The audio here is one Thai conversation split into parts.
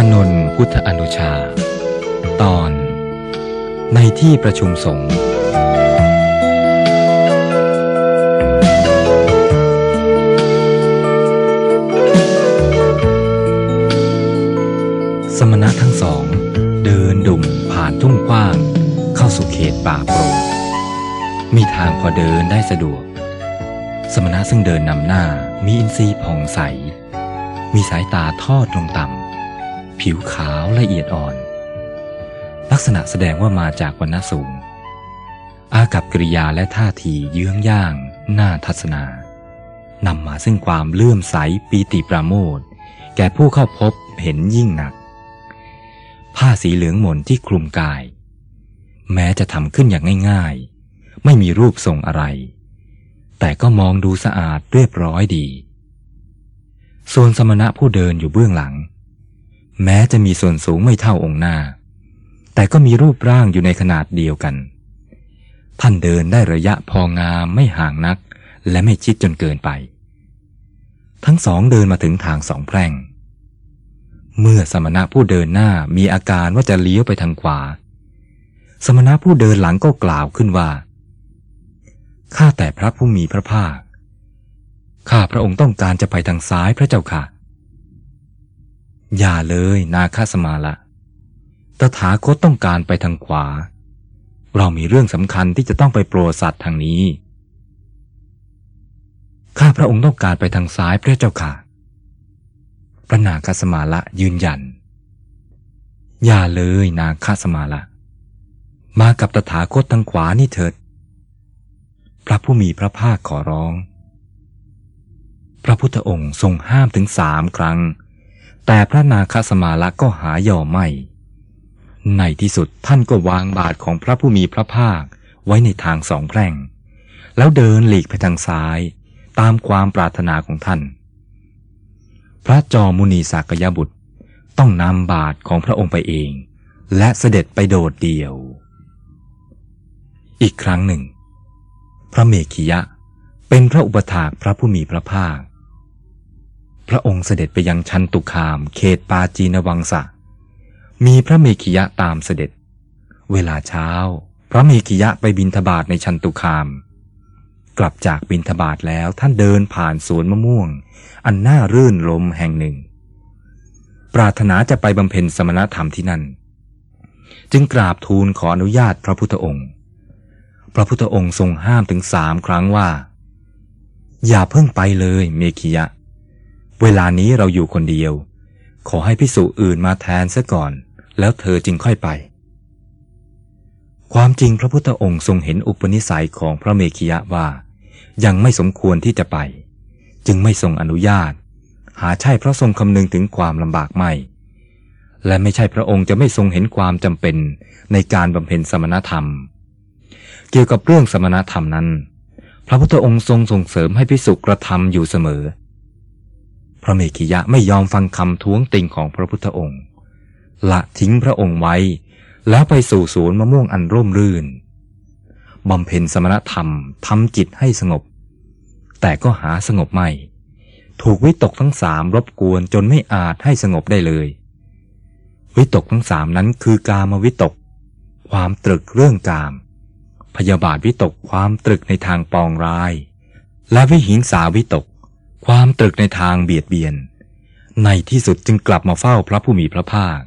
านนท์พุทธอนุชา ตอน ในที่ประชุมสงฆ์สมณะทั้งสอง เดินดุ่มผ่านทุ่งกว้าง เข้าสู่เขตป่าโปร่งมีทางพอเดินได้สะดวก สมณะซึ่งเดินนำหน้ามีอินทรีย์ผ่องใส มีสายตาทอดลงต่ำ ผิวขาวละเอียดอ่อน ลักษณะแสดงว่ามาจากวรรณะสูง อากับกริยาและท่าทีเยื้องย่างน่าทัศนานำมาซึ่งความเลื่อมใสปีติประโมทแก่ผู้เข้าพบเห็นยิ่งหนัก ผ้าสีเหลืองหม่นที่คลุมกาย แม้จะทำขึ้นอย่างง่ายๆ ไม่มีรูปทรงอะไร แต่ก็มองดูสะอาดเรียบร้อยดี ส่วนสมณะผู้เดินอยู่เบื้องหลัง แม้จะมีส่วนสูงไม่เท่าองค์หน้า แต่ก็มีรูปร่างอยู่ในขนาดเดียวกัน ท่านเดินได้ระยะพองามไม่ห่างนัก และไม่ชิดจนเกินไป ทั้งสองเดินมาถึงทางสองแพร่ง เมื่อสมณะผู้เดินหน้ามีอาการว่าจะเลี้ยวไปทางขวา สมณะผู้เดินหลังก็กล่าวขึ้นว่าข้าแต่พระผู้มีพระภาคข้าพระองค์ต้องการจะไปทางซ้ายพระเจ้าค่ะ อย่าเลยนาคาสมาละตถาคตต้องการไปทางขวา เรามีเรื่องสำคัญที่จะต้องไปโปรดสัตว์ทางนี้ ข้าพระองค์ต้องการไปทางซ้ายพระเจ้าค่ะ พระนาคสมาละยืนยัน อย่าเลยนาคสมาละ มากับตถาคตทางขวานี่เถิด พระผู้มีพระภาคขอร้อง พระพุทธองค์ทรงห้ามถึงสามครั้ง แต่พระนาคสมาละก็หายอมไม่ ในที่สุดท่านก็วางบาทของพระผู้มีพระภาคไว้ในทางสองแพร่ง แล้วเดินหลีกไปทางซ้าย ตามความปรารถนาของท่าน พระจอมุนีสากยบุตรต้องนำบาทของพระองค์ไปเอง และเสด็จไปโดดเดี่ยว อีกครั้งหนึ่ง พระเมขิยะเป็นพระอุปถากพระผู้มีพระภาค พระองค์เสด็จไปยังชันตุคาม เขตปาจีนวังสะ มีพระเมขิยะตามเสด็จ เวลาเช้า พระเมขิยะไปบินทบาทในชันตุคาม กลับจากบินทบาทแล้วท่านเดินผ่านสวนมะม่วง อันน่ารื่นรมแห่งหนึ่ง ปรารถนาจะไปบำเพ็ญสมณธรรมที่นั่น จึงกราบทูลขออนุญาตพระพุทธองค์ พระพุทธองค์ทรงห้ามถึงสามครั้งว่า อย่าเพิ่งไปเลยเมขิยะ เวลานี้เราอยู่คนเดียว ขอให้พิสุอื่นมาแทนซะก่อน แล้วเธอจึงค่อยไป ความจริงพระพุทธองค์ทรงเห็นอุปนิสัยของพระเมขิยะว่า ยังไม่สมควรที่จะไป จึงไม่ทรงอนุญาต หาใช่เพราะทรงคำนึงถึงความลำบากไม่ และไม่ใช่พระองค์จะไม่ทรงเห็นความจำเป็นในการบำเพ็ญสมณธรรม เกี่ยวกับเรื่องสมณธรรมนั้น พระพุทธองค์ทรงส่งเสริมให้พิสุกระทำอยู่เสมอ พระเมขิยะไม่ยอมฟังคำท้วงติงของพระพุทธองค์ ละทิ้งพระองค์ไว้ แล้วไปสู่สวนมะม่วงอันร่มรื่นบำเพ็ญสมณธรรมทำจิตให้สงบ แต่ก็หาสงบไม่ ถูกวิตกทั้งสามรบกวนจนไม่อาจให้สงบได้เลย วิตกทั้งสามนั้นคือกามวิตก ความตรึกเรื่องกาม พยาบาทวิตกความตรึกในทางปองร้าย และวิหิงสาวิตก ความตรึกในทางเบียดเบียน ในที่สุดจึงกลับมาเฝ้าพระผู้มีพระภาค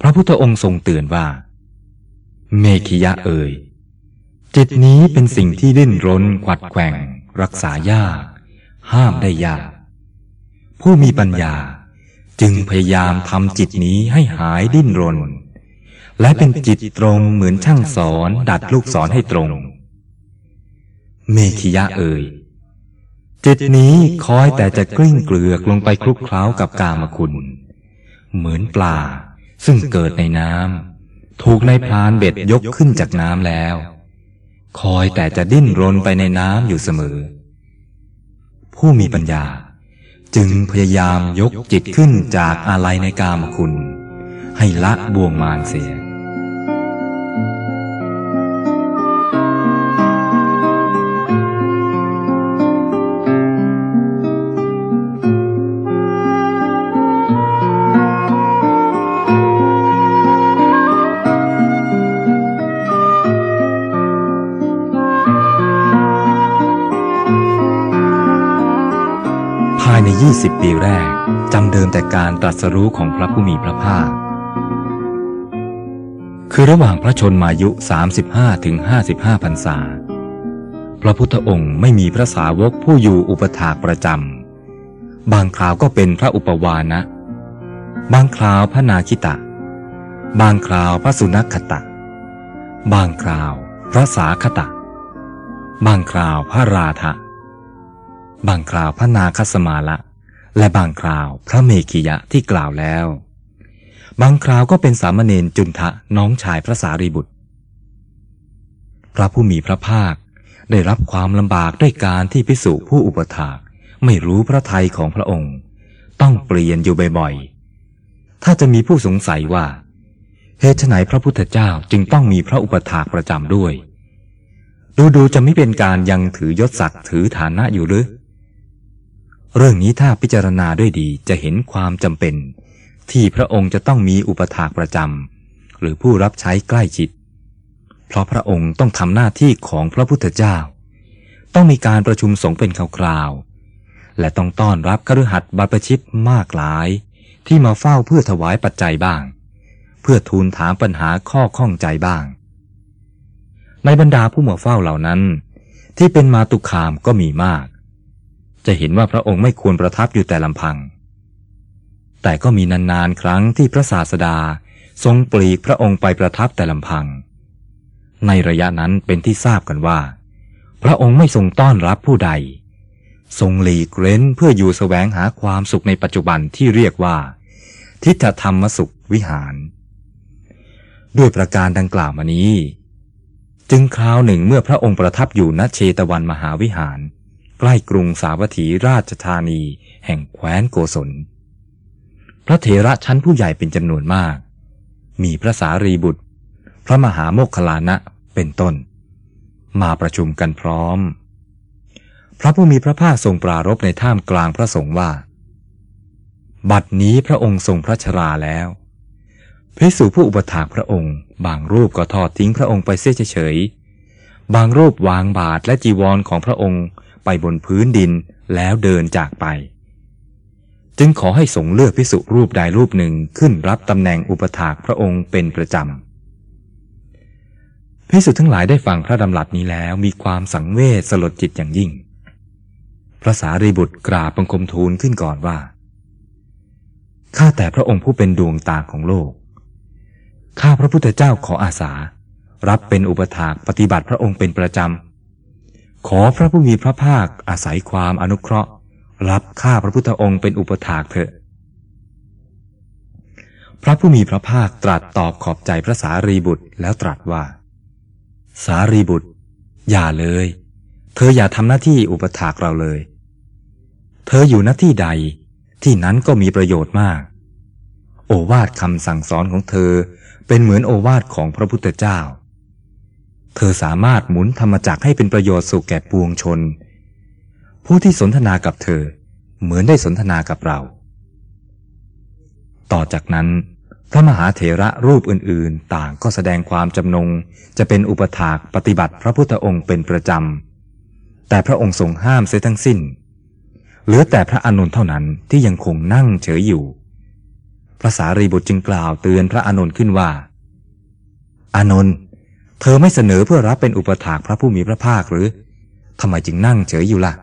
พระพุทธองค์ทรงเตือนว่า เมขิยะเอ่ยจิตนี้เป็นสิ่งที่ดิ้นรนขวัดแกว่ง รักษายาก ห้ามได้ยาก ผู้มีปัญญาจึงพยายามทำจิตนี้ให้หายดิ้นรน และเป็นจิตตรงเหมือนช่างสอนดัดลูกศรให้ตรง เมขิยะเอ่ย จิตนี้คอยแต่จะกลิ้งเกลือกลงไปคลุกเคล้ากับกามคุณ เหมือนปลา ซึ่งเกิดในน้ำถูกในพรานเบ็ดยกขึ้นจากน้ำแล้ว คอยแต่จะดิ้นรนไปในน้ำอยู่เสมอ ผู้มีปัญญา จึงพยายามยกจิตขึ้นจากอะไรในกามคุณ ให้ละบ่วงมารเสีย ใน 20 ปีแรกจำเดิมแต่การตรัสรู้ของพระผู้มีพระภาค คือระหว่างพระชนมายุ 35ถึง55พรรษา พระพุทธองค์ไม่มีพระสาวกผู้อยู่อุปถากประจำ บางคราวก็เป็นพระอุปวานะ บางคราวพระนาคิตะ บางคราวพระสุนัขตะ บางคราวพระสาคตะ บางคราวพระราธะ บางคราวพระนาคสมาละ และบางคราวพระเมขียะที่กล่าวแล้ว บางคราวก็เป็นสามเณรจุนทะน้องชายพระสารีบุตร พระผู้มีพระภาคได้รับความลำบากด้วยการที่พิสุผู้อุปถากไม่รู้พระทัยของพระองค์ ต้องเปลี่ยนอยู่บ่อยๆ ถ้าจะมีผู้สงสัยว่าเหตุไหนพระพุทธเจ้าจึงต้องมีพระอุปถากประจำด้วย ดูดูจะไม่เป็นการยังถือยศศักดิ์ถือฐานะอยู่หรือ เรื่องนี้ถ้าพิจารณาด้วยดีจะเห็นความจำเป็น ที่พระองค์จะต้องมีอุปถากประจำหรือผู้รับใช้ใกล้ชิด เพราะพระองค์ต้องทำหน้าที่ของพระพุทธเจ้า ต้องมีการประชุมสงฆ์เป็นคราวๆและต้องต้อนรับคฤหัสถ์บัพชิตมากหลาย ที่มาเฝ้าเพื่อถวายปัจจัยบ้าง เพื่อทูลถามปัญหาข้อข้องใจบ้าง ในบรรดาผู้มาเฝ้าเหล่านั้น ที่เป็นมาตุคามก็มีมาก จะเห็นว่าพระองค์ไม่ควรประทับอยู่แต่ลำพัง แต่ก็มีนานๆครั้งที่พระศาสดาทรงปลีกพระองค์ไปประทับแต่ลำพัง ในระยะนั้นเป็นที่ทราบกันว่า พระองค์ไม่ทรงต้อนรับผู้ใด ทรงหลีกเล้นเพื่ออยู่แสวงหาความสุขในปัจจุบันที่เรียกว่า ทิฏฐธรรมสุขวิหาร ด้วยประการดังกล่าวมานี้ จึงคราวหนึ่งเมื่อพระองค์ประทับอยู่ณเชตวันมหาวิหาร ใกล้กรุงสาวัตถีราชธานี แห่งแคว้นโกศล พระเถระชั้นผู้ใหญ่เป็นจำนวนมาก มีพระสารีบุตร พระมหาโมคคลานะเป็นต้น มาประชุมกันพร้อม พระผู้มีพระภาคทรงปรารบในท่ามกลางพระสงฆ์ว่า บัดนี้พระองค์ทรงพระชราแล้วพิสูผู้อุปถากพระองค์ บางรูปก็ทอดทิ้งพระองค์ไปเสียเฉย บางรูปวางบาทและจีวรของพระองค์ ไปบนพื้นดินแล้วเดินจากไป จึงขอให้สงเลือกพิสุรูปใดรูปหนึ่งขึ้นรับตำแหน่งอุปถากพระองค์เป็นประจำพิสุทั้งหลายได้ฟังพระดำรัสนี้แล้วมีความสังเวชสลดจิตอย่างยิ่ง พระสารีบุตรกราบบังคมทูลขึ้นก่อนว่าข้าแต่พระองค์ผู้เป็นดวงตาของโลก ข้าพระพุทธเจ้าขออาสา รับเป็นอุปถากปฏิบัติพระองค์เป็นประจำ ขอพระผู้มีพระภาคอาศัยความอนุเคราะห์ รับข้าพระพุทธองค์เป็นอุปถากเถอะ พระผู้มีพระภาคตรัสตอบขอบใจพระสารีบุตรแล้วตรัสว่า สารีบุตร อย่าเลย เธออย่าทำหน้าที่อุปถากเราเลย เธออยู่หน้าที่ใด ที่นั้นก็มีประโยชน์มาก โอวาทคำสั่งสอนของเธอเป็นเหมือนโอวาทของพระพุทธเจ้า เธอสามารถหมุนธรรมจักให้เป็นประโยชน์สุขแก่ปวงชน ผู้ที่สนทนากับเธอ เหมือนได้สนทนากับเรา ต่อจากนั้น พระมหาเถระรูปอื่นๆ ต่างก็แสดงความจำนง จะเป็นอุปถากปฏิบัติพระพุทธองค์เป็นประจำ แต่พระองค์ทรงห้ามเสียทั้งสิ้น เหลือแต่พระอนุนเท่านั้นที่ยังคงนั่งเฉยอยู่ พระสารีบุตรจึงกล่าวเตือนพระอนุนขึ้นว่า อานนท์ เธอไม่เสนอเพื่อรับเป็นอุปถากพระผู้มีพระภาคหรือทำไมจึงนั่งเฉยอยู่ละ่ะ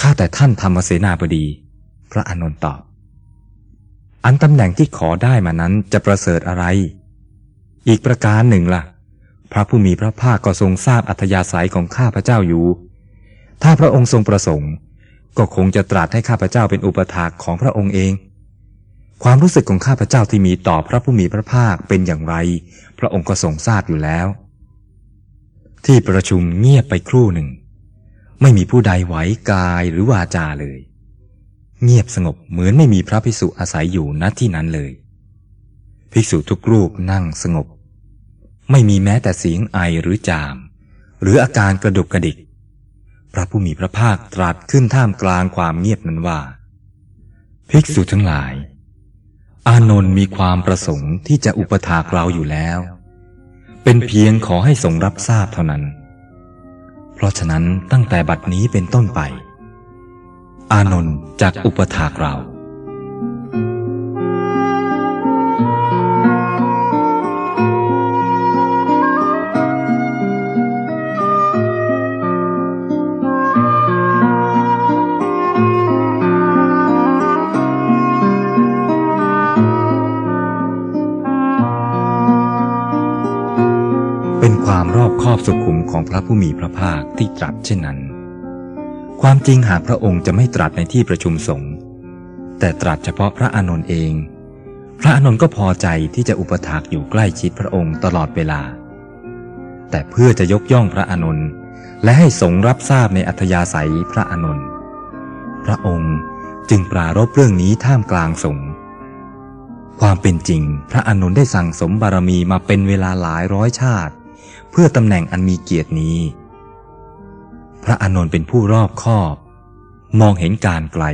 ข้าแต่ท่านธรรมเสนาบดี พระอานนท์ตอบ อันตำแหน่งที่ขอได้มานั้นจะประเสริฐอะไร อีกประการหนึ่งละ่ะ พระผู้มีพระภาคก็ทรงทราบอัธยาศัยของข้าพระเจ้าอยู่ ถ้าพระองค์ทรงประสงค์ ก็คงจะตรัสให้ข้าพระเจ้าเป็นอุปถากของพระองค์เอง ความรู้สึกของข้าพเจ้าที่มีต่อพระผู้มีพระภาคเป็นอย่างไร พระองค์ก็ทรงทราบอยู่แล้ว ที่ประชุมเงียบไปครู่หนึ่ง ไม่มีผู้ใดไหวกายหรือวาจาเลย เงียบสงบเหมือนไม่มีพระภิกษุอาศัยอยู่ณที่นั้นเลย ภิกษุทุกรูปนั่งสงบ ไม่มีแม้แต่เสียงไอหรือจาม หรืออาการกระดุกกระดิก พระผู้มีพระภาคตรัสขึ้นท่ามกลางความเงียบนั้นว่า ภิกษุทั้งหลาย อานนท์มีความประสงค์ที่จะอุปถากเราอยู่แล้ว เป็นเพียงขอให้ทรงรับทราบเท่านั้น เพราะฉะนั้นตั้งแต่บัดนี้เป็นต้นไป อานนท์จากอุปถากเรา เป็นความรอบคอบสุขุมของพระผู้มีพระภาคที่ตรัสเช่นนั้น ความจริงหากพระองค์จะไม่ตรัสในที่ประชุมสงฆ์แต่ตรัสเฉพาะพระอานนท์เอง พระอานนท์ก็พอใจที่จะอุปถากอยู่ใกล้ชิดพระองค์ตลอดเวลา แต่เพื่อจะยกย่องพระอานนท์และให้สงฆ์รับทราบในอัธยาศัยพระอานนท์พระองค์จึงปรารบเรื่องนี้ท่ามกลางสงฆ์ความเป็นจริง พระอานนท์ได้สั่งสมบารมีมาเป็นเวลาหลายร้อยชาติ เพื่อตำแหน่งอันมีเกียรตินี้ พระอานนท์เป็นผู้รอบคอบ มองเห็นการไกล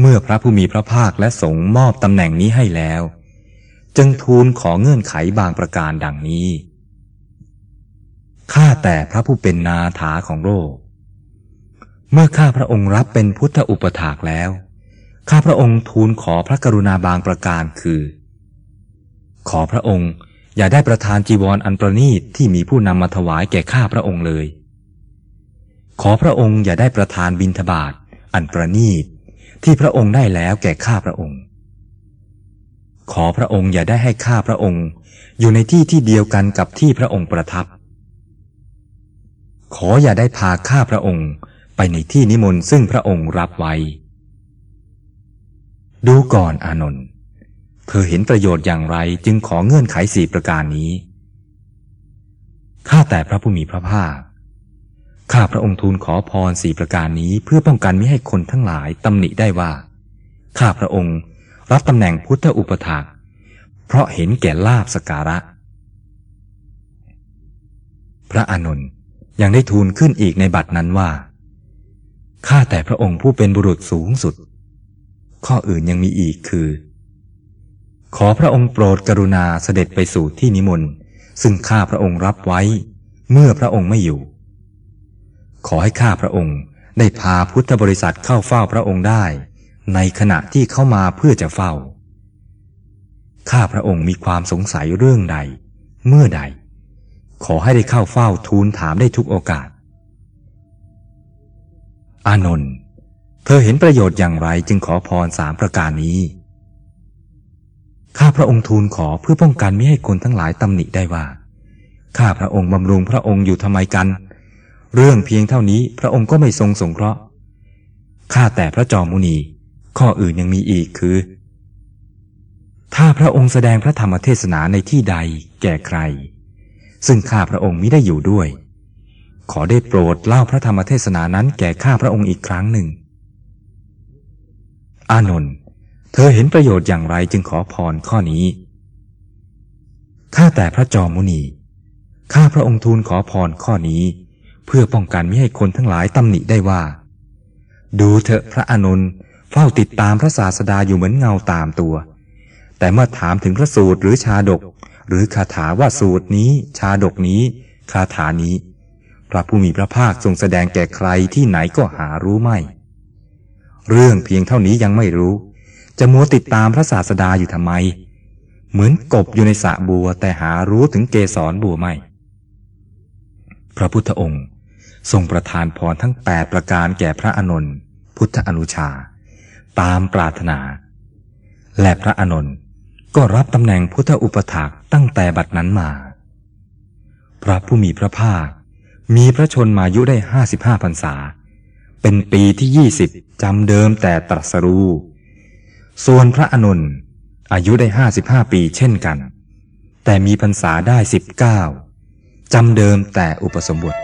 เมื่อพระผู้มีพระภาคและสงฆ์มอบตำแหน่งนี้ให้แล้ว จึงทูลขอเงื่อนไขบางประการดังนี้ ข้าแต่พระผู้เป็นนาถาของโลก เมื่อข้าพระองค์รับเป็นพุทธอุปถากแล้ว ข้าพระองค์ทูลขอพระกรุณาบางประการคือ ขอพระองค์ อย่าได้ประทานจีวรออันประณีตที่มีผู้นำมาถวายแก่ข้าพระองค์เลย ขอพระองค์อย่าได้ประทานบิณฑบาตอันประณีตที่พระองค์ได้แล้วแก่ข้าพระองค์ ขอพระองค์อย่าได้ให้ข้าพระองค์ อยู่ในที่ที่เดียวกันกับที่พระองค์ประทับ ขออย่าได้พาข้าพระองค์ไปในที่นิมนต์ซึ่งพระองค์รับไว้ ดูก่อนอานนท์ เธอเห็นประโยชน์อย่างไรจึงขอเงื่อนไขสี่ประการนี้ ข้าแต่พระผู้มีพระภาค ข้าพระองค์ทูลขอพรสี่ประการนี้เพื่อป้องกันไม่ให้คนทั้งหลายตำหนิได้ว่า ข้าพระองค์รับตำแหน่งพุทธอุปถากเพราะเห็นแก่ลาบสการะ พระอานนท์ยังได้ทูลขึ้นอีกในบัดนั้นว่า ข้าแต่พระองค์ผู้เป็นบุรุษสูงสุด ข้ออื่นยังมีอีกคือ ขอพระองค์โปรดกรุณาเสด็จไปสู่ที่นิมนต์ซึ่งข้าพระองค์รับไว้ เมื่อพระองค์ไม่อยู่ ขอให้ข้าพระองค์ได้พาพุทธบริษัทเข้าเฝ้าพระองค์ได้ ในขณะที่เข้ามาเพื่อจะเฝ้า ข้าพระองค์มีความสงสัยเรื่องใด เมื่อใด ขอให้ได้เข้าเฝ้าทูลถามได้ทุกโอกาส อานนท์เธอเห็นประโยชน์อย่างไรจึงขอพรสามประการนี้ ข้าพระองค์ทูลขอเพื่อป้องกันไม่ให้คนทั้งหลายตำหนิได้ว่า ข้าพระองค์บำรุงพระองค์อยู่ทำไมกัน เรื่องเพียงเท่านี้พระองค์ก็ไม่ทรงสงเคราะห์ข้าแต่พระจอมมุนี ข้ออื่นยังมีอีกคือ ถ้าพระองค์แสดงพระธรรมเทศนาในที่ใดแก่ใคร ซึ่งข้าพระองค์มิได้อยู่ด้วย ขอได้โปรดเล่าพระธรรมเทศนานั้นแก่ข้าพระองค์อีกครั้งหนึ่ง อานนท์ เธอเห็นประโยชน์อย่างไรจึงขอพรข้อนี้ ข้าแต่พระจอมมุนี ข้าพระองค์ทูลขอพรข้อนี้ เพื่อป้องกันไม่ให้คนทั้งหลายตำหนิได้ว่า ดูเถอะพระอานนท์เฝ้าติดตามพระศาสดาอยู่เหมือนเงาตามตัว แต่เมื่อถามถึงพระสูตรหรือชาดก หรือคาถาว่าสูตรนี้ ชาดกนี้ คาถานี้ พระผู้มีพระภาคทรงแสดงแก่ใครที่ไหนก็หารู้ไม่ เรื่องเพียงเท่านี้ยังไม่รู้ จะมัวติดตามพระศาสดาอยู่ทำไม เหมือนกบอยู่ในสระบัวแต่หารู้ถึงเกสรบัวไม่ พระพุทธองค์ทรงประทานพรทั้งแปดประการแก่พระอนนท์พุทธอนุชา ตามปรารถนา และพระอนนท์ก็รับตำแหน่งพุทธอุปถากตั้งแต่บัดนั้นมา พระผู้มีพระภาค มีพระชนมายุได้ห้าสิบห้าพรรษา เป็นปีที่ยี่สิบจำเดิมแต่ตรัสรู้ ส่วนพระอนุนอายุได้ห้าสิบห้าปีเช่นกัน แต่มีพรรษาได้สิบเก้าจำเดิมแต่อุปสมบท